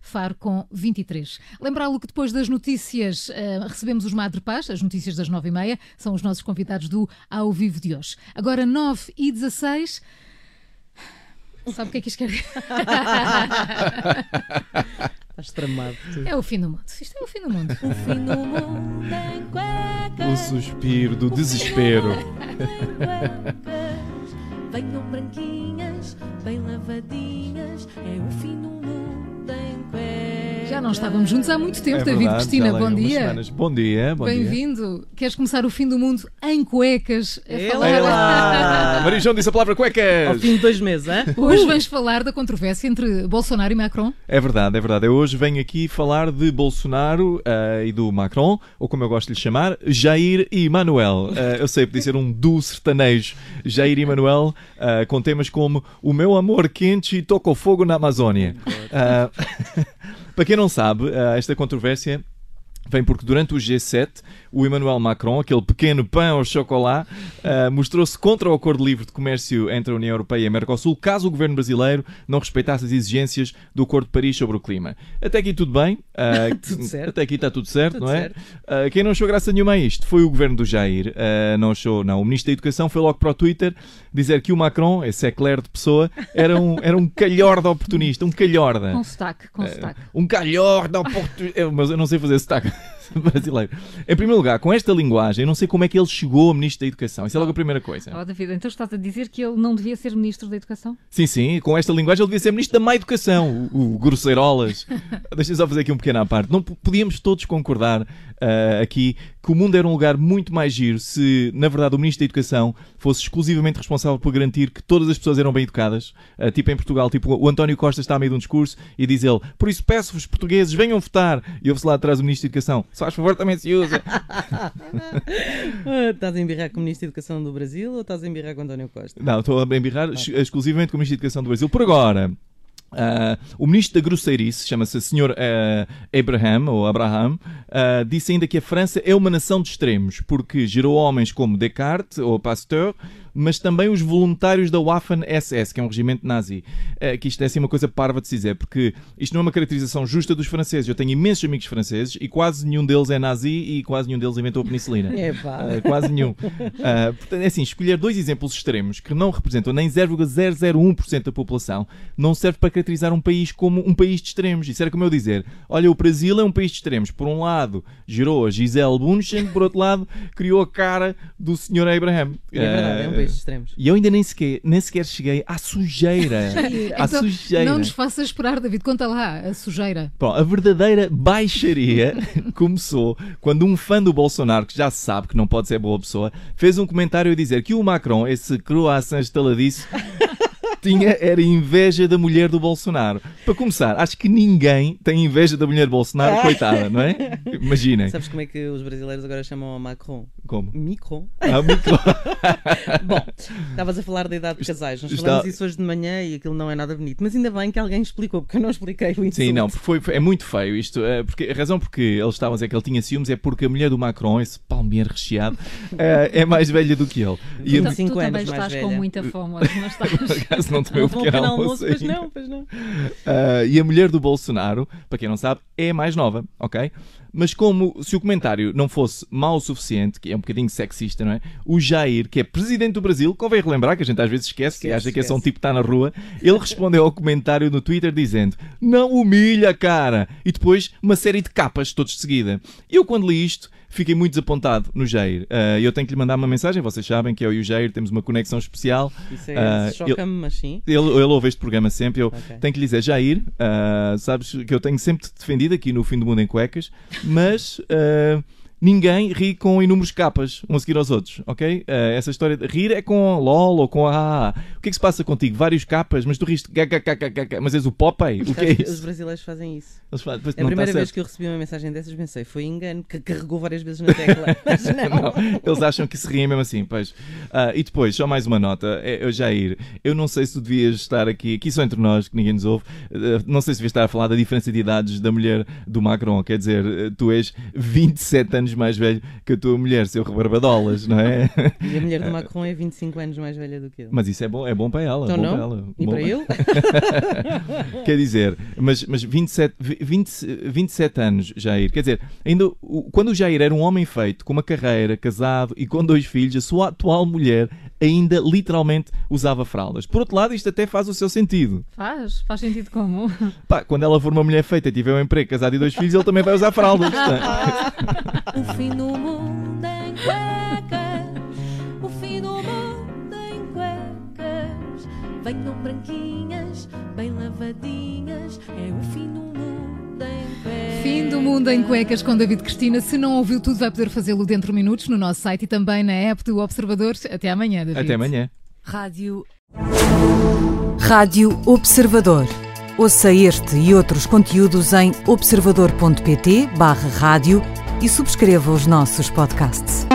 Faro com 23. Lembrá-lo que depois das notícias uh, recebemos os Madre Paz, as notícias das 9h30, são os nossos convidados do Ao Vivo de hoje. Agora 9 e 16. Sabe o que é que isto quer dizer? Estás tramado. Tu. É o fim do mundo. Isto é o fim do mundo. O fim do mundo em cuecas. O suspiro do desespero. Em cuecas. Venham branquinhas, bem lavadinhas. É o fim do mundo. Já não estávamos juntos há muito tempo, É David verdade, Cristina. Bom dia. Bom dia, bom dia. Bem-vindo. Queres começar o fim do mundo em cuecas? A Ela falar- lá. João disse a palavra Ao cuecas. fim de dois meses, hã? Hoje vens falar da controvérsia entre Bolsonaro e Macron. É verdade, é verdade. Eu hoje venho aqui falar de Bolsonaro eh, e do Macron, ou como eu gosto de lhe chamar, Jair e Manuel. Eh, eu sei, podia ser um duo sertanejo. Jair e Manuel, eh, com temas como O meu amor quente e toca o fogo na Amazónia. Eh, para quem não sabe, eh, esta controvérsia vem porque durante o G7 o Emmanuel Macron, aquele pequeno pão ao chocolate, eh, mostrou-se contra o acordo livre de comércio entre a União Europeia e a Mercosul, caso o governo brasileiro não respeitasse as exigências do Acordo de Paris sobre o clima. Até aqui tudo bem. eh, Tudo certo. Até aqui está tudo certo, Tudo não é? certo. Eh, quem não achou graça nenhuma a isto foi o governo do Jair. Não achou, não. O ministro da Educação foi logo para o Twitter dizer que o Macron, esse eclair de pessoa, era um, era um calhorda oportunista, um calhorda. Com sotaque, com sotaque. Um calhorda oportunista. Mas eu não sei fazer sotaque brasileiro. Em primeiro lugar, com esta linguagem, eu não sei como é que ele chegou a ministro da Educação. Isso é logo a primeira coisa. Oh, David, então estás a dizer que ele não devia ser Ministro da Educação? Sim, sim, com esta linguagem ele devia ser ministro da má educação, o, o grosseirolas. Deixa-me só fazer aqui um pequeno à parte. Não podíamos todos concordar ah, aqui que o mundo era um lugar muito mais giro se, na verdade, o ministro da Educação fosse exclusivamente responsável por garantir que todas as pessoas eram bem educadas. Ah, tipo em Portugal, tipo o António Costa está a meio de um discurso e diz ele: Por isso peço-vos, portugueses, venham votar. E ouve-se lá atrás o ministro da Educação: Se faz favor, também se usa. Ah, Estás a embirrar com o Ministro da Educação do Brasil ou estás a embirrar com António Costa? Não, estou a embirrar ex- exclusivamente com o Ministro da Educação do Brasil. Por agora, ah, o Ministro da Grosseirice, chama-se Sr. ah, Abraham, ou Abraham, ah, disse ainda que a França é uma nação de extremos, porque gerou homens como Descartes ou Pasteur, mas também os voluntários da Waffen-SS, que é um regimento nazi. Ah, que isto é assim uma coisa parva de se dizer, porque isto não é uma caracterização justa dos franceses. Eu tenho imensos amigos franceses e quase nenhum deles é nazi e quase nenhum deles inventou a penicilina. É pá. Uh, quase nenhum. Uh, portanto, é assim, escolher dois exemplos extremos que não representam nem 0,001% da população não serve para caracterizar um país como um país de extremos. Isso era como eu dizer: olha, o Brasil é um país de extremos. Por um lado, gerou a Gisele Bunchen, por outro lado, criou a cara do Sr. Abraham. É verdade, é um De extremos. E eu ainda nem sequer, nem sequer cheguei à sujeira. à Então, sujeira. não nos faças esperar, David. Conta lá a sujeira. Bom, a verdadeira baixaria começou quando um fã do Bolsonaro, que já sabe que não pode ser boa pessoa, fez um comentário a dizer que o Macron, esse croissant estaladiço, tinha, era inveja da mulher do Bolsonaro. Para começar, acho que ninguém tem inveja da mulher do Bolsonaro, coitada, não é? Imaginem. Sabes como é que os brasileiros agora chamam a Macron? Como? Micron. Ah, muito Bom, estavas a falar da idade de casais. Nós Está- falamos isso hoje de manhã e aquilo não é nada bonito. Mas ainda bem que alguém explicou, porque eu não expliquei o insulto. Sim, não, porque foi, foi- é muito feio isto. é, porque, a razão porque eles estavam a dizer que ele tinha ciúmes é porque a mulher do Macron, esse palmier recheado, é, é mais velha do que ele. E a- Então, tu, cinco tu anos também mais estás velha. com muita fome hoje, não estás? Não tomei o pequeno pequeno almoço almoço, pois ainda. não, pois não. Ah, e a mulher do Bolsonaro, para quem não sabe, é mais nova, ok? Mas como se o comentário não fosse mau o suficiente, que é um bocadinho sexista, não é? O Jair, que é presidente do Brasil, convém relembrar que a gente às vezes esquece, e Esquece, acha que é só um tipo que está na rua, ele respondeu ao comentário no Twitter dizendo não humilha, cara! E depois uma série de capas, todos de seguida. E eu quando li isto, fiquei muito desapontado no Jair. Ah, eu tenho que lhe mandar uma mensagem, vocês sabem que eu e o Jair temos uma conexão especial. Isso é, Ah, choca-me, mas sim. Ele, ele ouve este programa sempre. Eu Ok. tenho que lhe dizer, Jair, ah, sabes que eu tenho sempre te defendido aqui no Fim do Mundo em Cuecas, mas ah, ninguém ri com inúmeros capas, uns a seguir aos outros, ok? Ah, essa história de rir é com LOL ou com a. O que é que se passa contigo? Vários capas, mas tu riste, kkkkk, mas és o Popeye? O que é que Os isso? brasileiros fazem isso. Eles "Pois É a está primeira vez certo." que eu recebi uma mensagem dessas, pensei, foi engano, que carregou várias vezes na tecla. Mas não. Não, eles acham que se riem mesmo assim, pois. Ah, e depois, só mais uma nota, é, eu, Jair, eu não sei se tu devias estar aqui, aqui só entre nós, que ninguém nos ouve, ah, não sei se devias estar a falar da diferença de idades da mulher do Macron, quer dizer, ah, tu és 27 anos anos mais velho que a tua mulher, seu rebarbadolas, não é? E a mulher do Macron é 25 anos mais velha do que ele. Mas isso é bom, é bom para ela. Então bom não? Para ela. E Bom- para ele? Quer dizer, mas, mas 27, vi- 20, 27 anos, Jair. Quer dizer, ainda quando o Jair era um homem feito, com uma carreira, casado e com dois filhos, a sua atual mulher ainda literalmente usava fraldas. Por outro lado, isto até faz o seu sentido. Faz, faz sentido como? Pá, quando ela for uma mulher feita e tiver um emprego, casado e dois filhos, ele também vai usar fraldas. portanto. O fim do mundo em cuecas, o fim do mundo em cuecas. Venham branquinhas, bem lavadinhas, é o fim do. Fim do Mundo em Cuecas com David Cristina. Se não ouviu tudo, vai poder fazê-lo dentro de minutos no nosso site e também na app do Observador. Até amanhã, David. Até amanhã. Rádio. Rádio Observador. Ouça este e outros conteúdos em observador.pt/barra rádio e subscreva os nossos podcasts.